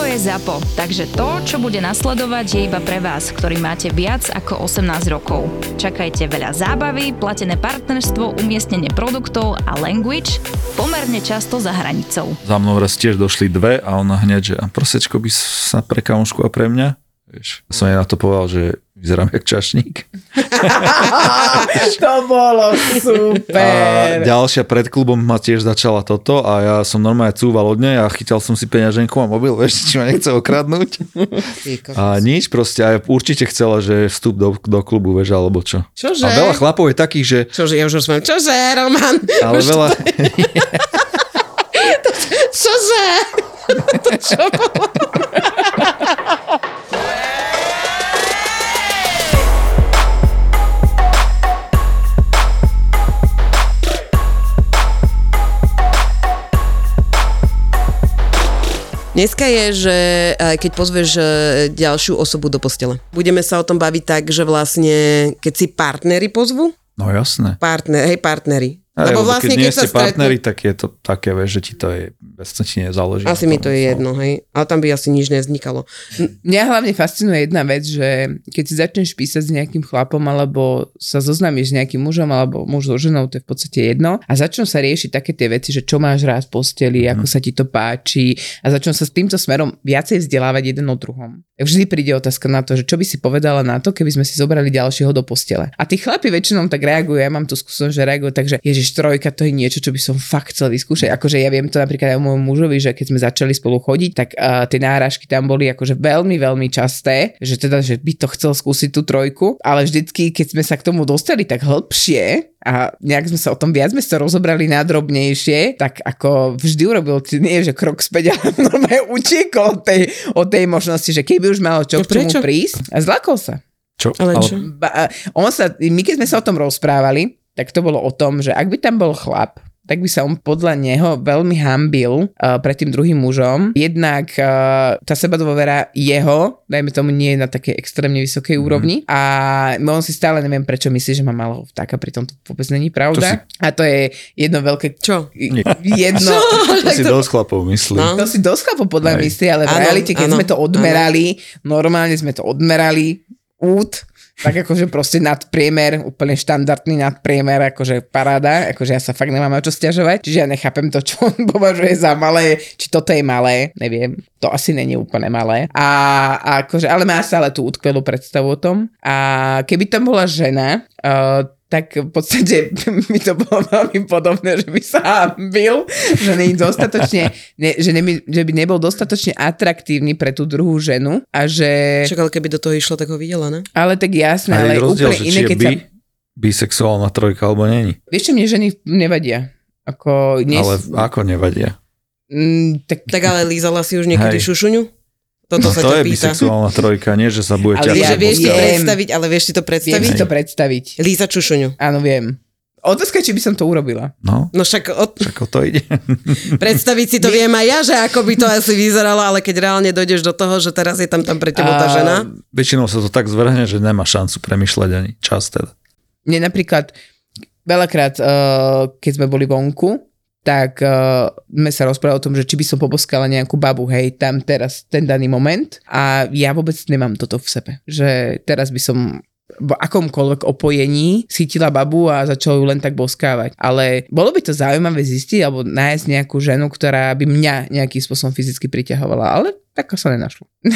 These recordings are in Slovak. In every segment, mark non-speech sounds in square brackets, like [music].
Toto je ZAPO, takže to, čo bude nasledovať, je iba pre vás, ktorý máte viac ako 18 rokov. Čakajte veľa zábavy, platené partnerstvo, umiestnenie produktov a language pomerne často za hranicou. Za mnou raz tiež došli dve a ona hneď, že prosečko by sa pre kamošku a pre mňa? Vieš, som jej na to povedal, že vyzerám jak čašník. to bolo super. A ďalšia pred klubom ma tiež začala toto a ja som normálne cúval od nej a chytal som si peňaženku a mobil, [laughs] vieš, či ma nechce okradnúť. a nič proste, aj určite chcela, že vstup do, do klubu, vieš, alebo čo. Čože? A veľa chlapov je takých, že... Čože, ja už rozumiem, čože, Roman? Ale veľa... [laughs] čože? [laughs] to čo bolo? Dneska je, že keď pozveš e, ďalšiu osobu do postele. Budeme sa o tom baviť tak, že vlastne, keď si partnery pozvu, No jasné. Partner, hej, partnery. Aj, lebo vlastne, keď nie keď ste partneri, tak je to také, vieš, že ti to je, ti nezáleží. Asi mi to je jedno, hej. Ale tam by asi nič nevznikalo. Mňa hlavne fascinuje jedna vec, že keď si začneš písať s nejakým chlapom, alebo sa zoznámiš s nejakým mužom, alebo muž so ženou, to je v podstate jedno. A začnú sa riešiť také tie veci, že čo máš rád v posteli, mm. ako sa ti to páči. A začnú sa s týmto smerom viacej vzdelávať jeden o druhom. Vždy príde otázka na to, že čo by si povedala na to, keby sme si zobrali ďalšieho do postele. A tí chlapi väčšinou tak reagujú, ja mám tu skúsenosť, že reagujú, takže ježiš, trojka, to je niečo, čo by som fakt chcel vyskúšať. Akože ja viem to napríklad aj o môjom mužovi, že keď sme začali spolu chodiť, tak uh, tie náražky tam boli akože veľmi, veľmi časté, že teda, že by to chcel skúsiť tú trojku, ale vždycky, keď sme sa k tomu dostali tak hĺbšie, a nejak sme sa o tom viac sme sa rozobrali nádrobnejšie, tak ako vždy urobil, nie že krok späť, [laughs] ale normálne učiekol od tej, od tej možnosti, že keby už malo čo k čomu prísť a zlakol sa. Čo? Ale čo? Ba, on sa, my keď sme sa o tom rozprávali, tak to bolo o tom, že ak by tam bol chlap, tak by sa on podľa neho veľmi hambil uh, pred tým druhým mužom. Jednak uh, tá seba dôvera jeho, dajme tomu, nie je na takej extrémne vysokej mm. úrovni a on si stále neviem, prečo myslí, že má malo vtáka, pritom to vôbec není pravda. Si... A to je jedno veľké... Čo? Jedno... Čo? To si dosť chlapov myslí. No. To si dosť chlapov podľa myslí, ale v realite, keď ano, sme to odmerali, ano. normálne sme to odmerali, út, tak akože proste nadpriemer, úplne štandardný nadpriemer, akože paráda, akože ja sa fakt nemám o čo stiažovať, čiže ja nechápem to, čo on [laughs] považuje za malé, či toto je malé, neviem, to asi není úplne malé. A, a akože, ale má stále tú utkvelú predstavu o tom. A keby tam bola žena, uh, tak v podstate [laughs] mi to bolo veľmi podobné, že by sa hambil, že, nie dostatočne, ne, že, ne, že by nebol dostatočne atraktívny pre tú druhú ženu a že... Čak, ale keby do toho išlo, tak ho videla, ne? Ale tak jasné, ale rozdiel, úplne iné, keď by, sa... bisexuálna trojka alebo není. Vieš čo, mne ženy nevadia. Ako, nie... Ale ako nevadia? Mm, tak... tak ale lízala si už niekedy Hej. šušuňu? Toto no sa to je pýta. bisexuálna trojka, nie že sa bude ale ťa vieš si to predstaviť, ale vieš si to predstaviť? Viem si to predstaviť. Líza Čušuňu. Áno, viem. Otázka, či by som to urobila. No, no však, od... však o to ide. [laughs] Predstaviť si to My... viem aj ja, že ako by to asi vyzeralo, ale keď reálne dojdeš do toho, že teraz je tam tam pre teba tá žena. Väčšinou sa to tak zvrhne, že nemá šancu premyšľať ani čas teda. Mne napríklad veľakrát, uh, keď sme boli vonku, tak uh, sme sa rozprávali o tom, že či by som poboskala nejakú babu, hej, tam teraz, ten daný moment. A ja vôbec nemám toto v sebe, že teraz by som v akomkoľvek opojení chytila babu a začala ju len tak boskávať. Ale bolo by to zaujímavé zistiť alebo nájsť nejakú ženu, ktorá by mňa nejakým spôsobom fyzicky priťahovala, ale tak sa nenašlo. [laughs]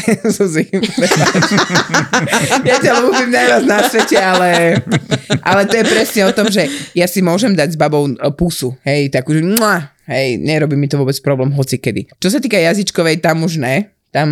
ja ťa ľúbim najviac na svete, ale, ale to je presne o tom, že ja si môžem dať s babou pusu, hej, takú, že hej, nerobí mi to vôbec problém hoci kedy. Čo sa týka jazyčkovej, tam už ne, tam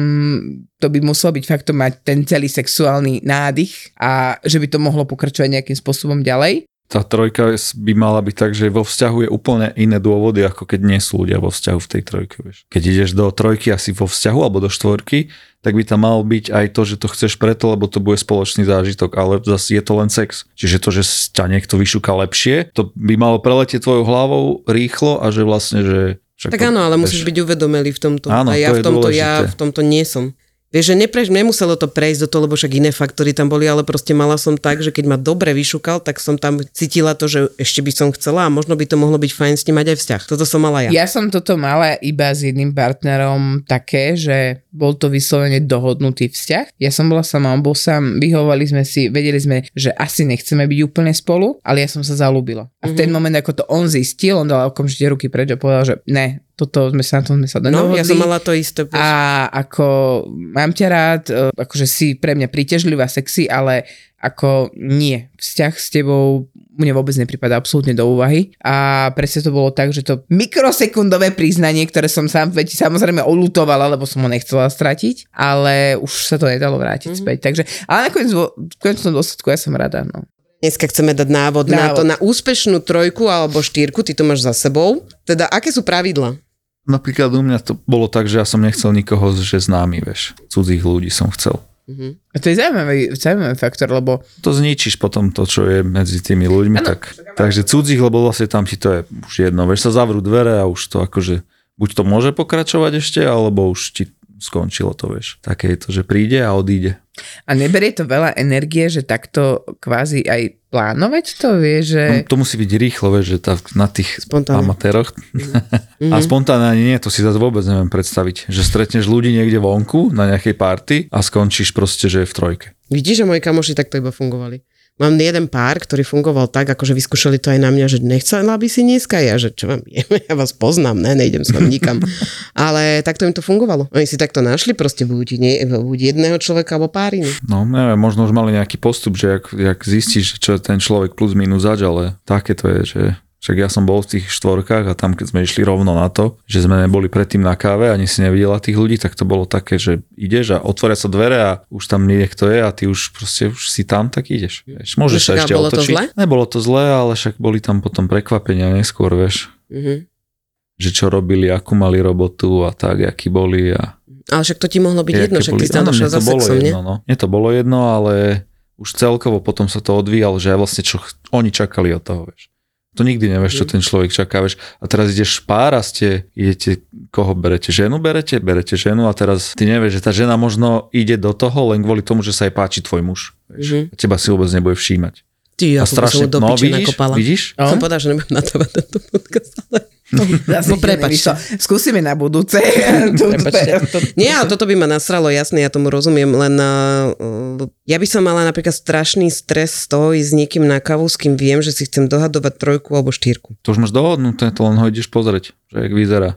to by muselo byť fakt to mať ten celý sexuálny nádych a že by to mohlo pokračovať nejakým spôsobom ďalej. tá trojka by mala byť tak, že vo vzťahu je úplne iné dôvody, ako keď nie sú ľudia vo vzťahu v tej trojke. Vieš. Keď ideš do trojky asi vo vzťahu alebo do štvorky, tak by tam mal byť aj to, že to chceš preto, lebo to bude spoločný zážitok, ale zase je to len sex. Čiže to, že ťa niekto vyšúka lepšie, to by malo preletieť tvojou hlavou rýchlo a že vlastne, že však tak áno, ale musíš byť uvedomelý v tomto. Áno, a ja to v tomto, ja v tomto nie som. Vieš, že neprež, nemuselo to prejsť do toho, lebo však iné faktory tam boli, ale proste mala som tak, že keď ma dobre vyšúkal, tak som tam cítila to, že ešte by som chcela a možno by to mohlo byť fajn s ním mať aj vzťah. Toto som mala ja. Ja som toto mala iba s jedným partnerom také, že bol to vyslovene dohodnutý vzťah. Ja som bola sama, on bol sám, vyhovovali sme si, vedeli sme, že asi nechceme byť úplne spolu, ale ja som sa zalúbila. A v ten moment, ako to on zistil, on dal okamžite ruky preč a povedal, že ne, toto sme sa na tom sme sa No, dohodli. ja som mala to isté. A ako mám ťa rád, e, akože si pre mňa príťažlivá, sexy, ale ako nie. Vzťah s tebou mne vôbec nepripadá absolútne do úvahy. A presne to bolo tak, že to mikrosekundové priznanie, ktoré som sám veď samozrejme olutovala, lebo som ho nechcela stratiť, ale už sa to nedalo vrátiť mm-hmm. späť. Takže, ale nakoniec v konečnom dôsledku ja som rada. No. Dneska chceme dať návod, návod na to, na úspešnú trojku alebo štyrku, ty to máš za sebou. Teda, aké sú pravidla? Napríklad u mňa to bolo tak, že ja som nechcel nikoho, že známy, vieš. Cudzích ľudí som chcel. A to je zaujímavý, zaujímavý faktor, lebo To zničíš potom to, čo je medzi tými ľuďmi. Áno. Tak, takže cudzích, lebo vlastne tam ti to je už jedno. Vieš, sa zavrú dvere a už to akože, buď to môže pokračovať ešte, alebo už ti skončilo to, vieš. Také je to, že príde a odíde. a neberie to veľa energie, že takto kvázi aj plánovať to, vie, že... No, to musí byť rýchlo, vieš, že tá, na tých Spontánne. amatéroch. A spontánne ani nie, to si zase vôbec neviem predstaviť. Že stretneš ľudí niekde vonku na nejakej party a skončíš proste, že je v trojke. Vidíš, že moji kamoši takto iba fungovali. Mám jeden pár, ktorý fungoval tak, akože vyskúšali to aj na mňa, že nechcela by si dneska, ja, že čo vám je, [laughs] ja vás poznám, ne, nejdem s vami nikam. Ale takto im to fungovalo. Oni si takto našli proste buď, nie, buď jedného človeka alebo páriny. No, neviem, možno už mali nejaký postup, že jak, jak zistíš, čo ten človek plus minus zač, ale také to je, že však ja som bol v tých štvorkách a tam, keď sme išli rovno na to, že sme neboli predtým na káve, ani si nevidela tých ľudí, tak to bolo také, že ideš a otvoria sa dvere a už tam niekto je a ty už proste už si tam, tak ideš. Vieš, môžeš sa ešte bolo to otočiť. zle? Nebolo to zlé, ale však boli tam potom prekvapenia neskôr, vieš, Mhm. že čo robili, akú mali robotu a tak, akí boli a Ale však to ti mohlo byť jedno, však ty si tam za to bolo sexom, nie? jedno, no. Mne to bolo jedno, ale už celkovo potom sa to odvíjalo, že aj vlastne čo oni čakali od toho, vieš. To nikdy nevieš, čo ten človek čaká, vieš. A teraz ideš pár a ste, idete, koho berete? Ženu berete? Berete ženu a teraz ty nevieš, že tá žena možno ide do toho len kvôli tomu, že sa jej páči tvoj muž. Vieš. Mhm. A teba si vôbec nebude všímať. Ty, A som strašne, do no vidíš, nakopala. vidíš? Som povedal, že nebudem natábať tento podcast, ale... Zase No, [laughs] prepáčte. nevyšlo. Skúsime na budúce. [laughs] Nie, ale toto by ma nasralo, jasne, ja tomu rozumiem, len uh, ja by som mala napríklad strašný stres z toho ísť s niekým na kavu, s kým viem, že si chcem dohadovať trojku alebo štyrku. To už máš dohodnuté, to len ho ideš pozrieť, že jak vyzerá.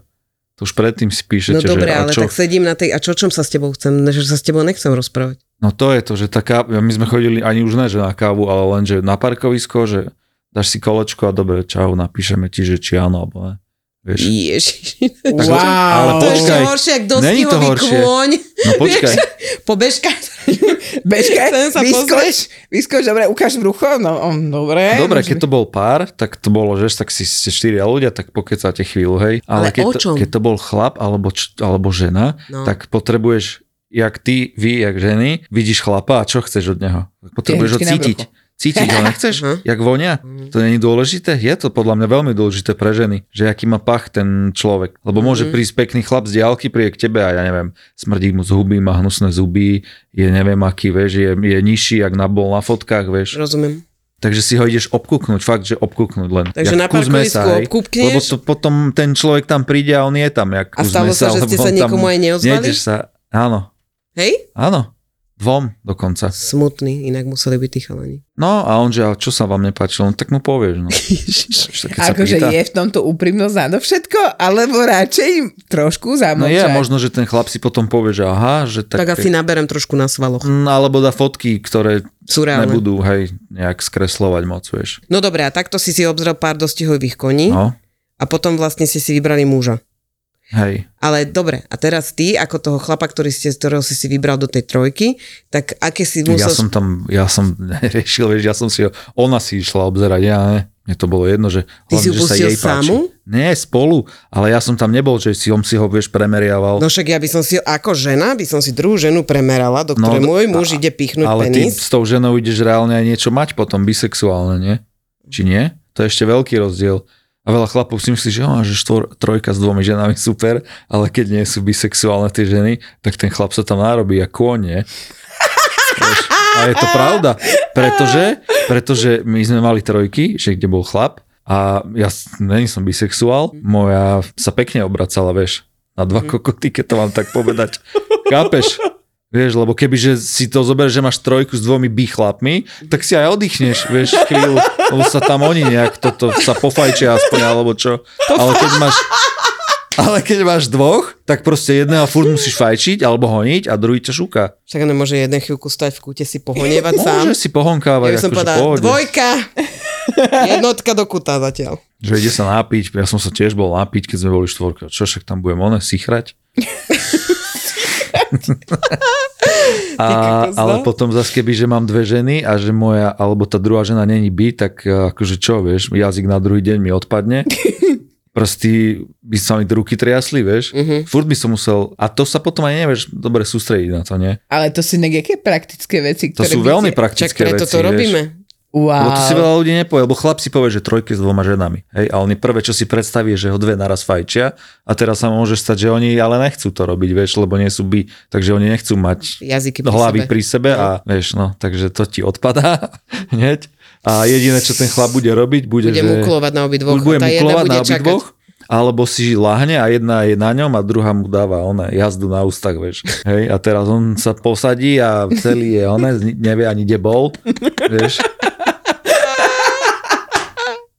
To už predtým si píšete, No dobre, že ale čo, tak sedím na tej, a čo čom sa s tebou chcem, že sa s tebou nechcem rozprávať. No to je to, že tá káva, my sme chodili ani už ne, že na kávu, ale len, že na parkovisko, že dáš si kolečko a dobre, čau, napíšeme ti, že či áno, alebo ne. Vieš. Ježiš. Wow. Ale To počkaj, horšie, ak není to dostihový horšie. kôň. No počkaj, Po bežka. Bežka, vyskoč, vyskoč, dobre, ukáž brucho, no, um, dobre. dobre, keď to bol pár, tak to bolo, že tak si ste štyria ľudia, tak pokecáte chvíľu, hej. Ale keď, o to, keď to bol chlap alebo, č, alebo žena, No. tak potrebuješ, jak ty, vy, jak ženy, vidíš chlapa a čo chceš od neho? Potrebuješ ho cítiť. brucho. Cítiť [laughs] ho nechceš? Jak vonia? To není dôležité? Je to podľa mňa veľmi dôležité pre ženy, že aký má pach ten človek. Lebo môže prísť pekný chlap z diálky, príde k tebe a ja neviem, smrdí mu z huby, má hnusné zuby, je neviem aký, vieš, je, je nižší, jak na bol na fotkách, vieš. Rozumiem. Takže si ho ideš obkúknúť, fakt, že obkúknúť len. Takže Jak na parkovisku mesa, hej. obkúpkneš? Lebo to potom ten človek tam príde a on je tam, jak A stalo mesa, sa, že ste sa niekomu aj neozvali? Sa, áno, Hej? áno, dvom dokonca. Smutný, inak museli byť tí chalani. No a on že, a čo sa vám nepáčilo? No, tak mu povieš, no. [laughs] Akože je v tomto úprimnosť všetko, alebo radšej trošku No zamlčať. je, možno, že ten chlap si potom povie, že aha, že tak... Tak asi naberem trošku na svaloch. Mm, alebo dá fotky, ktoré Sú reálne. nebudú, hej, nejak skreslovať moc, vieš. No dobre, a takto si si obzrel pár dostihových koní No. a potom vlastne si si vybrali muža. Hej. Ale dobre, a teraz ty, ako toho chlapa, ktorý ste, ktorého si si vybral do tej trojky, tak aké si musel... Ja som tam, ja som [laughs] riešil, vieš, ja som si ona si išla obzerať, ja ne. Mne to bolo jedno, že, Ty si hlavne, že sa jej páči. samu? Nie, spolu, ale ja som tam nebol, že si on si ho, vieš, premeriaval. No však ja by som si, ako žena, by som si druhú ženu premerala, do ktorej No, môj a- muž ide pichnúť ale ty penis. s tou ženou ideš reálne aj niečo mať potom, bisexuálne, nie? Či nie? To je ešte veľký rozdiel. A veľa chlapov si myslí, že, oh, že štvor, trojka s dvomi ženami super, ale keď nie sú bisexuálne tie ženy, tak ten chlap sa tam narobí a? Vieš, a je to pravda, pretože, pretože my sme mali trojky, že kde bol chlap a ja není som bisexuál, moja sa pekne obracala, vieš, na dva kokoty, keď to mám tak povedať. Chápeš? Vieš, lebo keby že si to zoberieš, že máš trojku s dvomi by chlapmi, tak si aj oddychneš, vieš, chvíľu, lebo sa tam oni nejak toto sa pofajčia aspoň, alebo čo. Ale keď máš, ale keď máš dvoch, tak proste jedného furt musíš fajčiť alebo honiť a druhý ťa šúka. Však nemôže jeden chvíľku stať v kúte si pohonievať sám. Môže si Ja pohonkávať, by som akože povedala, pohode. dvojka, jednotka do kuta zatiaľ. Že ide sa napiť, ja som sa tiež bol napiť, keď sme boli štvorka. Čo však tam budem one sichrať? [laughs] [laughs] A, kokos, no. ale potom zase keby, že mám dve ženy a že moja, alebo tá druhá žena není by, tak eh, akože čo, vieš, jazyk na druhý deň mi odpadne. [laughs] Prsty by sa mi ruky triasli, vieš. Mhm. Furt by som musel, a to sa potom aj nevieš dobre sústrediť na to, nie? Ale to sú nejaké praktické veci, To ktoré sú by veľmi ti- Čak praktické preto veci, to vieš. Wow. Lebo to si veľa ľudí nepovie, lebo chlap si povie, že trojke s dvoma ženami. Hej, a oni prvé, čo si predstaví, je, že ho dve naraz fajčia a teraz sa môže stať, že oni ale nechcú to robiť, vieš, lebo nie sú by, takže oni nechcú mať Jazyky pri hlavy sebe. pri sebe a vieš, no, takže to ti odpadá [laughs] hneď. A jediné, čo ten chlap bude robiť, bude, Bude že... muklovať na obi dvoch. bude muklovať na čakať. obidvoch, alebo si lahne a jedna je na ňom a druhá mu dáva ona jazdu na ústach, vieš. Hej, a teraz on sa posadí a celý je one, [laughs] nevie ani kde bol, vieš.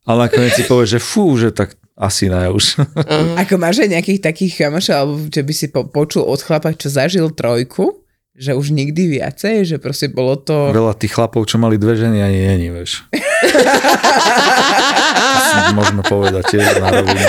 Ale nakoniec si povie, že fú, že tak asi ne už. [laughs] Ako máš aj nejakých takých kamošov, alebo že by si po, počul od chlapa, čo zažil trojku, že už nikdy viacej, že proste bolo to... Veľa tých chlapov, čo mali dve ženy, ani není, vieš. [laughs] Asi môžeme povedať tiež na rovinu.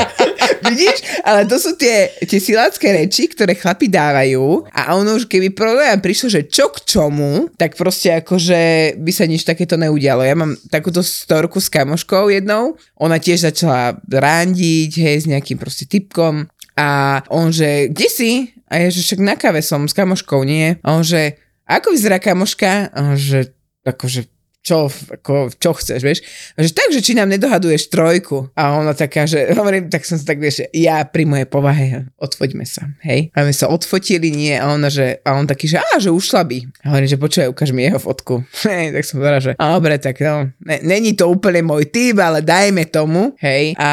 Vidíš? Ale to sú tie, tie silácké reči, ktoré chlapi dávajú a ono už keby problém prišlo, že čo k čomu, tak proste akože by sa nič takéto neudialo. Ja mám takúto storku s kamoškou jednou, ona tiež začala randiť, hej, s nejakým proste typkom a on, že kde si? A ja, že však na kave som s kamoškou, nie? A on, že ako vyzerá kamoška? A on, že akože čo, ako, čo chceš, vieš? A že tak, že či nám nedohaduješ trojku. A ona taká, že [laughs] hovorím, tak som sa tak, vieš, ja pri mojej povahe, odfoďme sa, hej? A my sa odfotili, nie, a ona, že, a on taký, že á, že ušla by. A hovorím, že počuj, ukáž mi jeho fotku. [laughs] Hej, tak som povedala, že a dobre, tak no, ne, není to úplne môj typ, ale dajme tomu, hej? A,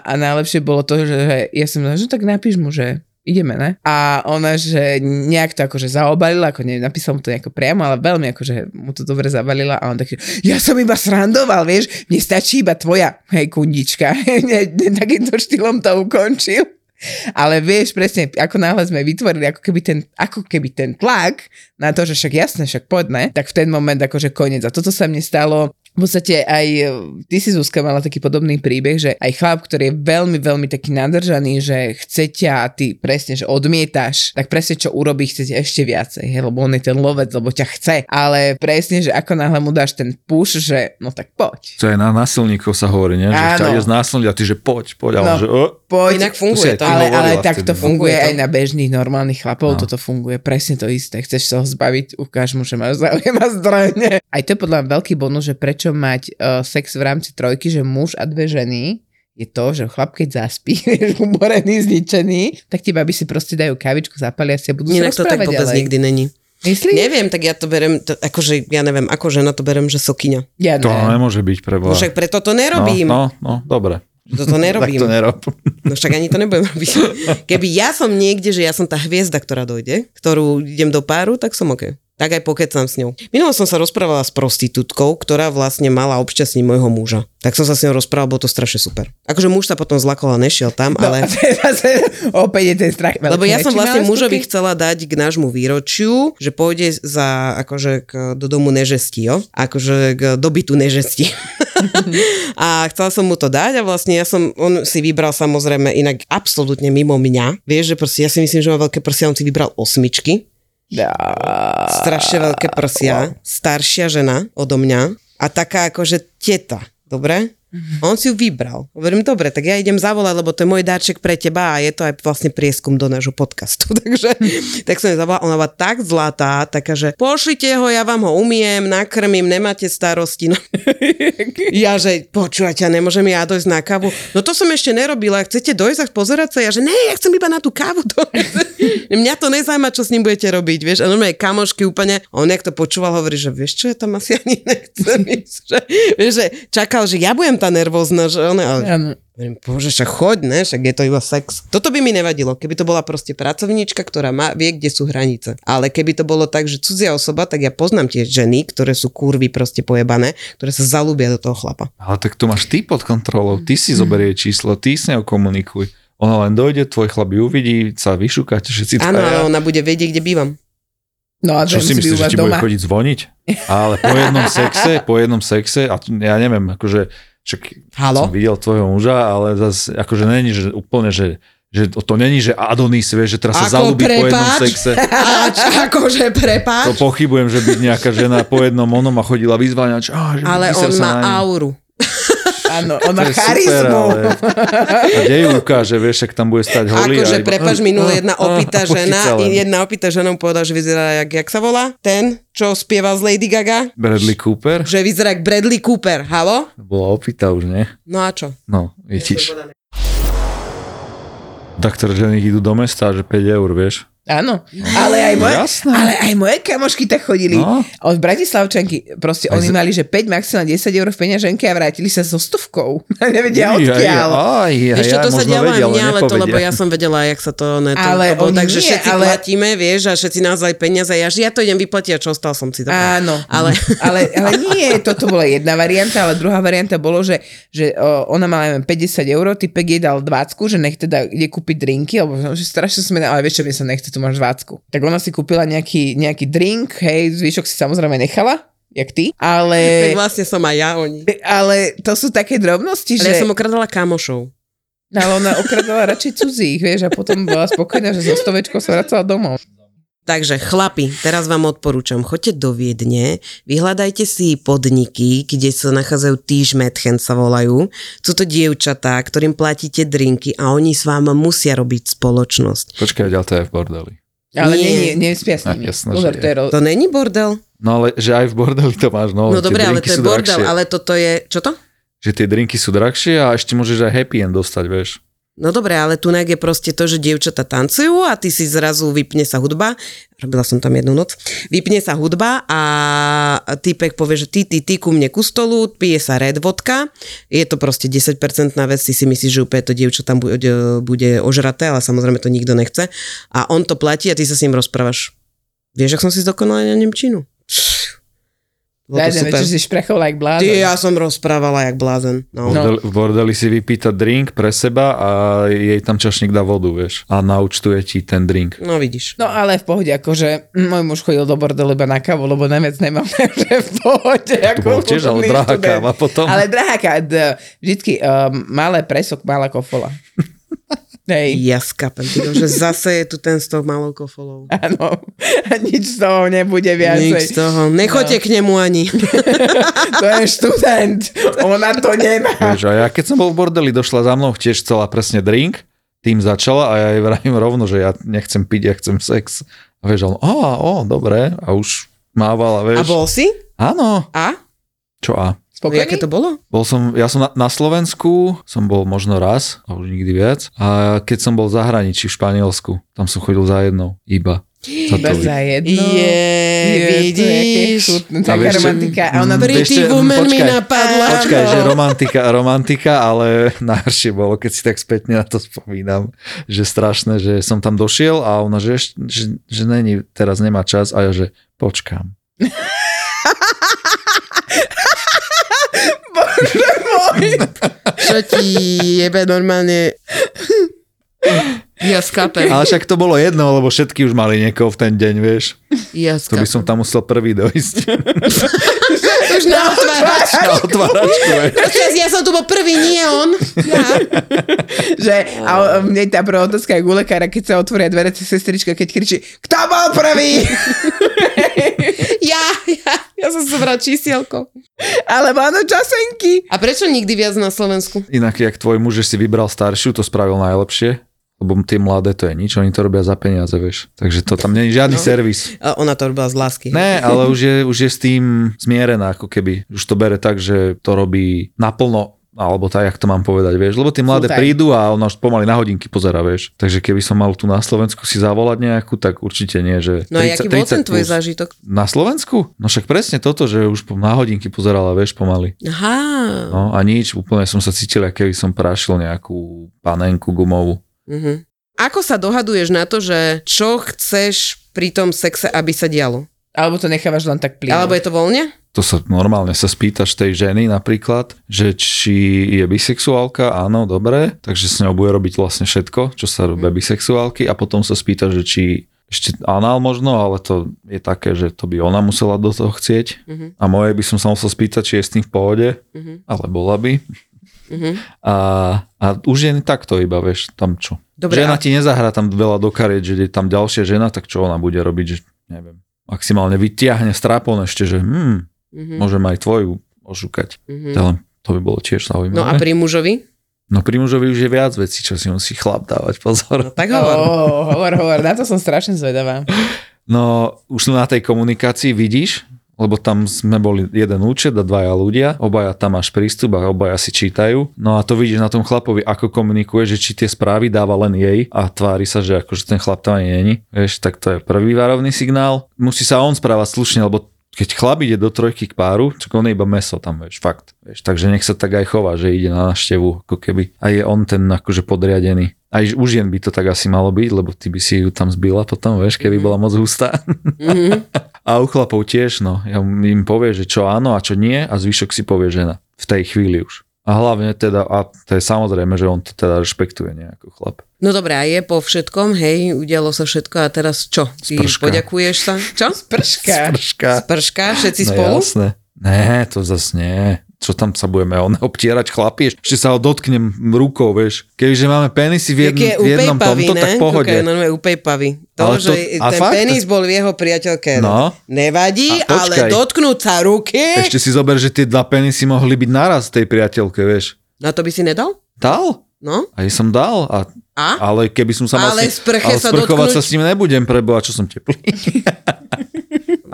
a najlepšie bolo to, že, že ja som, že tak napíš mu, že ideme, ne? A ona, že nejak to akože zaobalila, ako neviem, napísal mu to nejako priamo, ale veľmi akože mu to dobre zabalila a on taký, ja som iba srandoval, vieš, mne stačí iba tvoja, hej, kundička. [laughs] Takýmto štýlom to ukončil. Ale vieš presne, ako náhle sme vytvorili ako keby ten, ako keby ten tlak na to, že však jasné, však poďme, tak v ten moment akože koniec. A toto sa mne stalo v podstate aj e, ty si Zuzka mala taký podobný príbeh, že aj chlap, ktorý je veľmi, veľmi taký nadržaný, že chce ťa a ty presne, že odmietáš, tak presne čo urobí, chce ťa ešte viacej, hej, lebo on je ten lovec, lebo ťa chce. Ale presne, že ako náhle mu dáš ten push, že no tak poď. To aj na násilníkov sa hovorí, nie? Že Áno. ťa ide znásilniť a ty, že poď, poď. A on, No. že, o, Poď. Inak funguje To ale, ale tak to no. funguje to. aj na bežných normálnych chlapov, No. toto funguje presne to isté. Chceš sa ho zbaviť, ukáž mu, že máš záujem a zdrojne. Aj to je podľa mňa veľký bonus, že prečo mať uh, sex v rámci trojky, že muž a dve ženy je to, že chlap keď zaspí, [laughs] vieš, umorený, zničený, tak ti babi si proste dajú kavičku, zapalia si a budú Inak sa to tak vôbec ďalej. nikdy není. Myslíš? Neviem, tak ja to berem, to, akože ja neviem, ako žena to berem, že sokyňa. Ja to ne. nemôže byť pre No Boha. však preto to no, nerobím. no, no, dobre. Toto [laughs] Tak nerobím. to nerob. No však ani to nebudem robiť. [laughs] Keby ja som niekde, že ja som tá hviezda, ktorá dojde, ktorú idem do páru, tak som OK. Tak aj pokecam s ňou. Minulo som sa rozprávala s prostitútkou, ktorá vlastne mala občasniť môjho muža. Tak som sa s ňou rozprával, bolo to strašne super. Akože muž sa potom zlakol a nešiel tam, No, ale... [laughs] opäť je ten strach. Lebo ja som vlastne mužovi skúky? chcela dať k nášmu výročiu, že pôjde za, akože k, do domu nežesti, jo? Akože k dobytu nežesti. [laughs] a chcela som mu to dať a vlastne ja som, on si vybral samozrejme inak absolútne mimo mňa. Vieš, že proste ja si myslím, že má veľké prsia, on si vybral osmičky. Strašne veľké prsia. Staršia žena odo mňa a taká akože teta. Dobre? Mm-hmm. On si ju vybral. Hovorím, dobre, tak ja idem zavolať, lebo to je môj dáček pre teba a je to aj vlastne prieskum do nášho podcastu. [laughs] Takže tak som ju zavolala, ona bola tak zlatá, taká, že pošlite ho, ja vám ho umiem, nakrmím, nemáte starosti. [laughs] No. ja, že počúvate, nemôžem ja dojsť na kávu. No to som ešte nerobila, chcete dojsť a pozerať sa? Ja, že ne, ja chcem iba na tú kávu dojsť. [laughs] Mňa to nezaujíma, čo s ním budete robiť, vieš. A normálne kamošky úplne, on jak to počúval, hovorí, že vieš čo, ja tam asi ani nechcem ísť. Že, vieš, že čakal, že ja budem tá nervózna, že ona, ale... Ano. Bože, však choď, ne, však je to iba sex. Toto by mi nevadilo, keby to bola proste pracovníčka, ktorá má, vie, kde sú hranice. Ale keby to bolo tak, že cudzia osoba, tak ja poznám tie ženy, ktoré sú kurvy proste pojebané, ktoré sa zalúbia do toho chlapa. Ale tak to máš ty pod kontrolou, ty si zoberie číslo, ty s ňou komunikuj. Ona len dojde, tvoj chlap ju uvidí, sa vyšukáte všetci. Áno, ale ona bude vedieť, kde bývam. No a Čo si myslíš, že ti doma? bude chodiť zvoniť? Ale po jednom sexe, po jednom sexe, a ja neviem, akože však Halo? som videl tvojho muža, ale zase akože není, že úplne, že že to není, že Adonis, vieš, že teraz sa zalúbi po jednom sexe. [laughs] Ač, akože prepáč. To pochybujem, že by nejaká žena po jednom onom a chodila vyzváňať. Ale on má auru. Áno, on má charizmu. Super, ale... A kde ju ukáže, vieš, ak tam bude stať holý. Akože, iba... prepač, minulé jedna opitá žena, jedna opitá žena mu povedala, že vyzerá, jak, jak sa volá? Ten, čo spieva z Lady Gaga? Bradley Cooper? Že vyzerá jak Bradley Cooper, halo? Bola opitá už, nie? No a čo? No, vidíš. Doktor, že idú do mesta, že 5 eur, vieš. Áno, ale aj, moje, no, ale aj moje kamošky tak chodili. No. Od Bratislavčanky, proste aj oni z... mali, že 5, maximálne 10 eur v peňaženke a vrátili sa so stovkou. [laughs] Nevedia odkiaľ. Vieš čo, to sa dialo aj mňa, ale to, lebo ja som vedela, jak sa to neto. Ale lebo, oni takže nie, všetci ale... platíme, vieš, a všetci nás aj peniaze. Ja, ja to idem vyplatiť a čo ostal som si to. Áno, ale... [laughs] ale, ale nie, toto bola jedna varianta, ale druhá varianta bolo, že, že ona mala neviem, 50 eur, typek jej dal 20, že nech teda ide kúpiť drinky, alebo že strašne sme, ale vieš čo, mi sa nechce tu máš vácku. Tak ona si kúpila nejaký, nejaký drink, hej, zvyšok si samozrejme nechala, jak ty, ale... [laughs] Tak vlastne som aj ja oni. Ale to sú také drobnosti, ale že... ja som okradala kamošov. No, ale ona okradala radšej cudzích, vieš, a potom bola spokojná, že zo stovečkou sa vracala domov. Takže chlapi, teraz vám odporúčam, choďte do Viedne, vyhľadajte si podniky, kde sa nachádzajú týžmetchen sa volajú. Sú to dievčatá, ktorým platíte drinky a oni s váma musia robiť spoločnosť. Počkaj, ale to je v bordeli. Ale nie, nie, nie spia s nimi. Jasné, Pozor, to, je to není bordel. No ale že aj v bordeli to máš. No, no dobre, ale to je bordel, drahšie. ale toto je... Čo to? Že tie drinky sú drahšie a ešte môžeš aj happy end dostať, vieš. No dobre, ale tu je proste to, že dievčata tancujú a ty si zrazu vypne sa hudba. Robila som tam jednu noc. Vypne sa hudba a typek povie, že ty, ty, ty ku mne ku stolu, pije sa red vodka. Je to proste 10% na vec, ty si myslíš, že úplne to dievča tam bude, bude ožraté, ale samozrejme to nikto nechce. A on to platí a ty sa s ním rozprávaš. Vieš, ak som si zdokonala na Nemčinu? Bolo to super. si šprechol like blázen. Ty, ja som rozprávala jak blázen. No. no. V bordeli si vypýta drink pre seba a jej tam čašník dá vodu, vieš. A naučtuje ti ten drink. No vidíš. No ale v pohode, akože môj muž chodil do bordelu iba na kávu, lebo najviac nemám, [laughs] že v pohode. Ako to tiež, ale drahá káva potom. Ale drahá káva, vždycky um, malé presok, malá kofola. [laughs] Hej. Ja skapem, že zase je tu ten stok malou kofolou. Áno, a nič z toho nebude viacej. Nič z toho, nechoďte no. k nemu ani. [laughs] to je študent, ona to nemá. Vieš, a ja keď som bol v bordeli, došla za mnou, tiež chcela presne drink, tým začala a ja jej vravím rovno, že ja nechcem piť, ja chcem sex. A vieš, on, a, o, dobre, a už mávala, vieš. A bol si? Áno. A? Čo a? Spokojný? Jaké to bolo? Bol som, ja som na, na Slovensku, som bol možno raz, a už nikdy viac. A keď som bol v zahraničí v Španielsku, tam som chodil za jednou, iba. Iba za jedno. Je, je vidíš. Taká romantika. A ona Pretty woman mi napadla. Počkaj, no. že romantika, romantika, ale [laughs] najhoršie bolo, keď si tak spätne na to spomínam, že strašné, že som tam došiel a ona, že, že, že není, teraz nemá čas a ja, že počkám. [laughs] Bože môj. Čo ti jebe normálne... Ja skapem. Ale však to bolo jedno, lebo všetky už mali niekoho v ten deň, vieš. Ja To by som tam musel prvý dojsť. [laughs] už na otváračku. Na otváračku, ja som tu bol prvý, nie on. Ja. že, a mne tá prvá otázka je u lekára, keď sa otvoria dvere, sestrička, keď kričí, kto bol prvý? ja, ja som zobrala čísielko. Alebo áno, časenky. A prečo nikdy viac na Slovensku? Inak, jak tvoj muž, že si vybral staršiu, to spravil najlepšie. Lebo tie mladé to je nič, oni to robia za peniaze, vieš. Takže to tam nie je žiadny no. servis. A ona to robila z lásky. Ne, ale už je, už je s tým zmierená, ako keby. Už to bere tak, že to robí naplno alebo tak, jak to mám povedať, vieš, lebo tie mladé Full prídu a ona už pomaly na hodinky pozera, vieš. Takže keby som mal tu na Slovensku si zavolať nejakú, tak určite nie, že No a jaký bol ten tvoj plus. zážitok? Na Slovensku? No však presne toto, že už na hodinky pozerala, vieš, pomaly. Aha. No a nič, úplne som sa cítil, keby som prašil nejakú panenku gumovú. Mhm. Ako sa dohaduješ na to, že čo chceš pri tom sexe, aby sa dialo? Alebo to nechávaš len tak plynúť. Alebo je to voľne? To sa normálne sa spýtaš tej ženy napríklad, že či je bisexuálka, áno, dobre, takže s ňou bude robiť vlastne všetko, čo sa robia bisexuálky a potom sa spýtaš, že či ešte anál možno, ale to je také, že to by ona musela do toho chcieť. Mhm. A moje by som sa musel spýtať, či je s tým v pohode, Mhm. ale bola by. Mhm. A, a už je takto iba, vieš, tam čo. Dobre, žena a- ti nezahrá tam veľa do kariet, že je tam ďalšia žena, tak čo ona bude robiť, že neviem. Maximálne vytiahne strápon ešte, že hm, Mhm. môžem aj tvoju ošukať. To, len, to by bolo tiež zaujímavé. No a pri mužovi? no pri mužovi už je viac vecí, čo si musí chlap dávať pozor. No tak hovor. Oh, [laughs] hovor, hovor, na to som strašne zvedavá. No už na tej komunikácii vidíš, lebo tam sme boli jeden účet a dvaja ľudia, obaja tam máš prístup a obaja si čítajú. No a to vidíš na tom chlapovi, ako komunikuje, že či tie správy dáva len jej a tvári sa, že akože ten chlap tam ani není. Vieš, tak to je prvý varovný signál. Musí sa on správať slušne, lebo keď chlap ide do trojky k páru, tak on je iba meso tam, vieš, fakt. Vieš, takže nech sa tak aj chová, že ide na návštevu, ako keby. A je on ten akože podriadený. Aj u žien by to tak asi malo byť, lebo ty by si ju tam zbila potom, vieš, keby bola moc hustá. Mhm. [laughs] A u chlapov tiež, no. Ja im povie, že čo áno a čo nie a zvyšok si povie žena. V tej chvíli už. A hlavne teda, a to je samozrejme, že on to teda rešpektuje nejako chlap. No dobré, a je po všetkom, hej, udialo sa všetko a teraz čo? Ty Sprška. poďakuješ sa? Čo? Prška. Prška. Sprška, všetci No spolu? jasné. Ne, to zas nie. Čo tam sa budeme on obtierať chlapi? Ešte sa ho dotknem rukou, vieš. Keďže máme penisy v, jedn, je v jednom tomto, tak ne? v pohode. Kúkaj, normálne upejpavý. To, Ale to- ten fakt? penis bol v jeho priateľke. No. Nevadí, A ale dotknúť sa ruky, Ešte si zober, že tie dva penisy mohli byť naraz tej priateľke, vieš. na to by si nedal? Dal? No? Aj som dal. A, A? ale keby som sa mal Ale s ním- ale sa sprchovať dotknúť? sa s ním nebudem, preboha, čo som teplý. [laughs]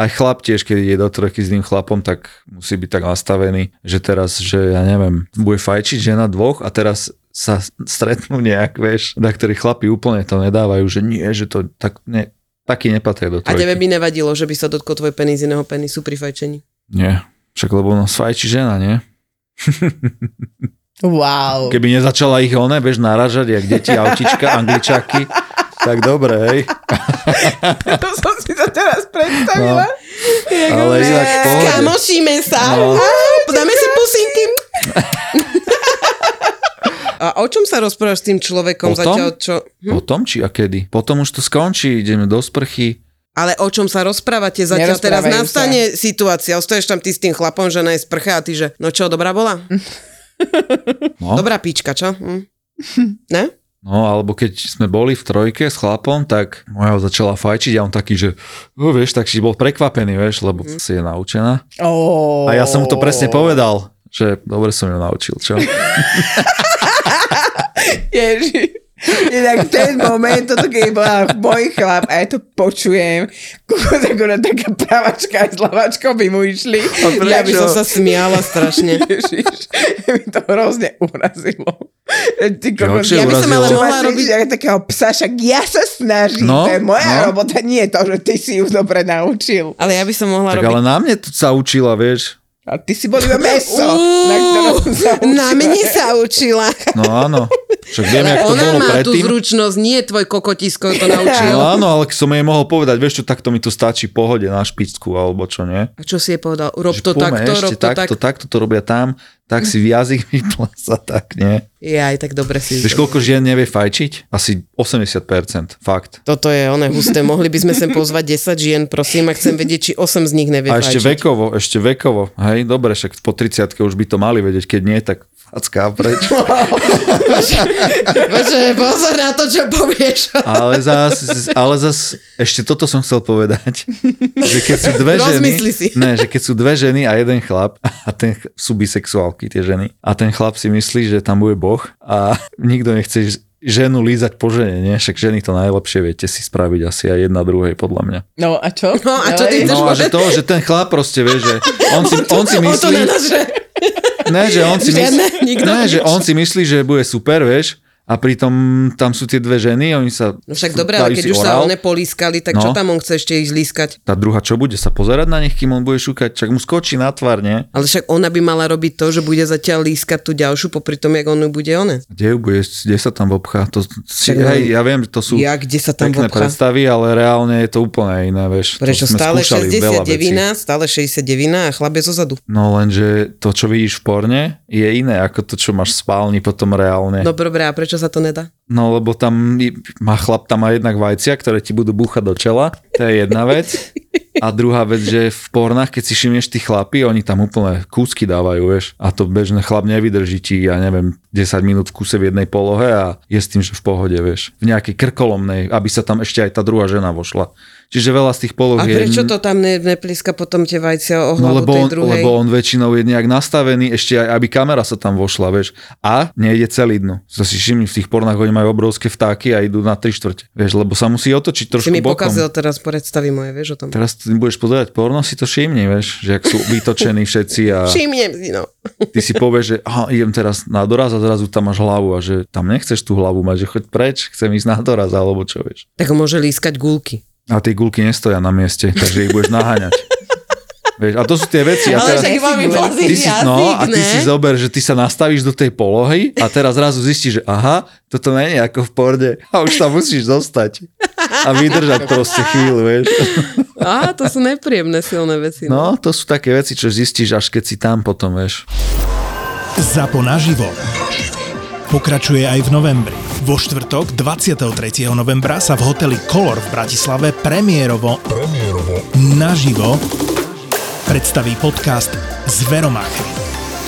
Aj chlap tiež, keď ide do trojky s tým chlapom, tak musí byť tak nastavený, že teraz, že ja neviem, bude fajčiť žena dvoch a teraz sa stretnú nejak, vieš, na ktorí chlapi úplne to nedávajú, že nie, že to tak ne, taký nepatria do A trojky. tebe by nevadilo, že by sa dotkol tvoj penis iného penisu pri fajčení? Nie, však lebo no fajčí žena, nie? Wow. Keby nezačala ich one, vieš, naražať, jak deti, autička, angličaky, tak dobre, hej. [laughs] To som si to teraz predstavila. No, ale inak v pohode. Kamošíme sa. No. Á, Dáme si pusinky. [laughs] A o čom sa rozprávaš s tým človekom O tom? zatiaľ, čo... Hm? Potom či a kedy? Potom už to skončí, ideme do sprchy. Ale o čom sa rozprávate zatiaľ? Teraz nastane situácia, ostoješ tam ty s tým chlapom, že je sprcha a ty, že no čo, dobrá bola? No, [laughs] Dobrá píčka, čo? Hm? Ne? No, alebo keď sme boli v trojke s chlapom, tak moja začala fajčiť a on taký, že no, vieš, tak si bol prekvapený, vieš, lebo Mhm. si je naučená. Oh. A ja som mu to presne povedal, že dobre som ju naučil, čo? [laughs] Ježi. Inak ten moment, toto keď bola môj chlap a ja to počujem, kokos akorát taká pravačka aj s lavačkou by mu išli. Ja by som sa smiala strašne. Ježiš, [laughs] mi to hrozne urazilo. Ty kokos, ja by som ale mohla robiť ako takého psa, však ja sa snažím, No, to je moja no. robota, nie je to, že ty si ju dobre naučil. Ale ja by som mohla Tak robiť... ale na mne to sa učila, vieš. A ty si bol iba meso, Uú, na ktorom sa učila. na mne sa učila. No áno. [laughs] Však viem, jak to Ona bolo má tú zručnosť, nie tvoj kokotisko to [laughs] naučil. No áno, ale som jej mohol povedať, vieš čo, takto mi to stačí pohode na špicku, alebo čo nie. A čo si jej povedal? Rob Že to takto, rob to takto, tak. takto to robia tam, tak si jazyk vypláca, tak nie. Je aj tak dobre si... Vieš, koľko žien nevie fajčiť? Asi 80%, fakt. Toto je oné husté. Mohli by sme sem pozvať 10 žien, prosím, a chcem vedieť, či 8 z nich nevie A ešte fajčiť. vekovo, ešte vekovo. Hej, dobre, však po 30 už by to mali vedieť, keď nie, tak facká preč. [laughs] Bože, pozor na to, čo povieš. Ale zas, ale zas, ešte toto som chcel povedať, že keď sú dve ženy, Rozmysli si. ne, že keď sú dve ženy a jeden chlap, a ten sú bisexuálky tie ženy, a ten chlap si myslí, že tam bude boh a nikto nechce ženu lízať po žene, nie? Však ženy to najlepšie viete si spraviť asi aj jedna druhej, podľa mňa. No a čo? No a čo ty No a že to, že ten chlap proste vie, že on si, [laughs] on si O to myslí, nás, že... ne, že on si myslí, ne, že on si myslí, že bude super, vieš, a pritom tam sú tie dve ženy, oni sa No však dobre, ale keď už sa orál. one polískali, tak No. čo tam on chce ešte ich lískať? tá druhá čo bude sa pozerať na nich, kým on bude šúkať, čak mu skočí na tvár, nie? Ale však ona by mala robiť to, že bude zatiaľ lískať tú ďalšiu, popri tom, jak on bude one. Kde ju bude, kde sa tam obchá? To, si, no, hej, ja viem, že to sú Ja, kde sa tam pekné obchá? predstavy, ale reálne je to úplne iné, vieš. Prečo stále skúšali veľa vecí. 69, stále 69 a chlap je zozadu. No lenže to, čo vidíš v porne, je iné ako to, čo máš v spálni potom reálne. No dobré, a prečo sa to nedá? No lebo tam má chlap tam má jednak vajcia, ktoré ti budú búchať do čela. To je jedna vec. A druhá vec, že v pornách, keď si všimneš tí chlapy, oni tam úplne kúsky dávajú, vieš. A to bežný chlap nevydrží ti, ja neviem, 10 minút v kuse v jednej polohe a je s tým, že v pohode, vieš. V nejakej krkolomnej, aby sa tam ešte aj tá druhá žena vošla. Čiže veľa z tých poloh A je... prečo to tam ne, nepliska potom tie vajcia o No hlavu lebo tej on, druhej? lebo on väčšinou je nejak nastavený, ešte aj aby kamera sa tam vošla, vieš. A nejde celý dno. To si všimni, v tých pornách oni majú obrovské vtáky a idú na tri štvrte. Vieš, lebo sa musí otočiť si trošku mi bokom. pokazil teraz predstavy moje, vieš o tom. Teraz ty budeš pozerať porno, si to všimni, vieš, že ak sú vytočení všetci a Všimnem si, no. ty si povieš, že aha, idem teraz na doraz a zrazu tam máš hlavu a že tam nechceš tú hlavu mať, že choď preč, chcem ísť na doraz alebo čo vieš. Tak môže lískať gulky. A tie gulky nestoja na mieste, takže ich budeš naháňať. [laughs] Vieš, a to sú tie veci. A teraz, mám ty si, no, a ty si zober, že ty sa nastavíš do tej polohy a teraz zrazu zistíš, že aha, toto nie je ako v porde a už tam musíš zostať a vydržať proste chvíľu, vieš. Á, to sú nepríjemné silné veci. No, to sú také veci, čo zistíš, až keď si tam potom, vieš. ZAPO naživo. Pokračuje aj v novembri. Vo štvrtok 23. novembra sa v hoteli Color v Bratislave premiérovo, premiérovo naživo predstaví podcast Zveromáchery.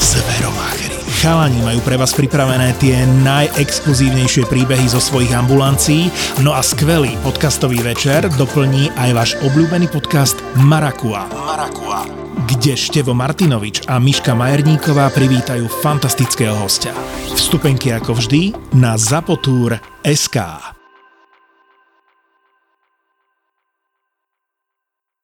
Zveromáchery. Chalani majú pre vás pripravené tie najexkluzívnejšie príbehy zo svojich ambulancií, no a skvelý podcastový večer doplní aj váš obľúbený podcast Marakua. Marakua kde Števo Martinovič a Miška Majerníková privítajú fantastického hostia. Vstupenky ako vždy na zapotúr.sk.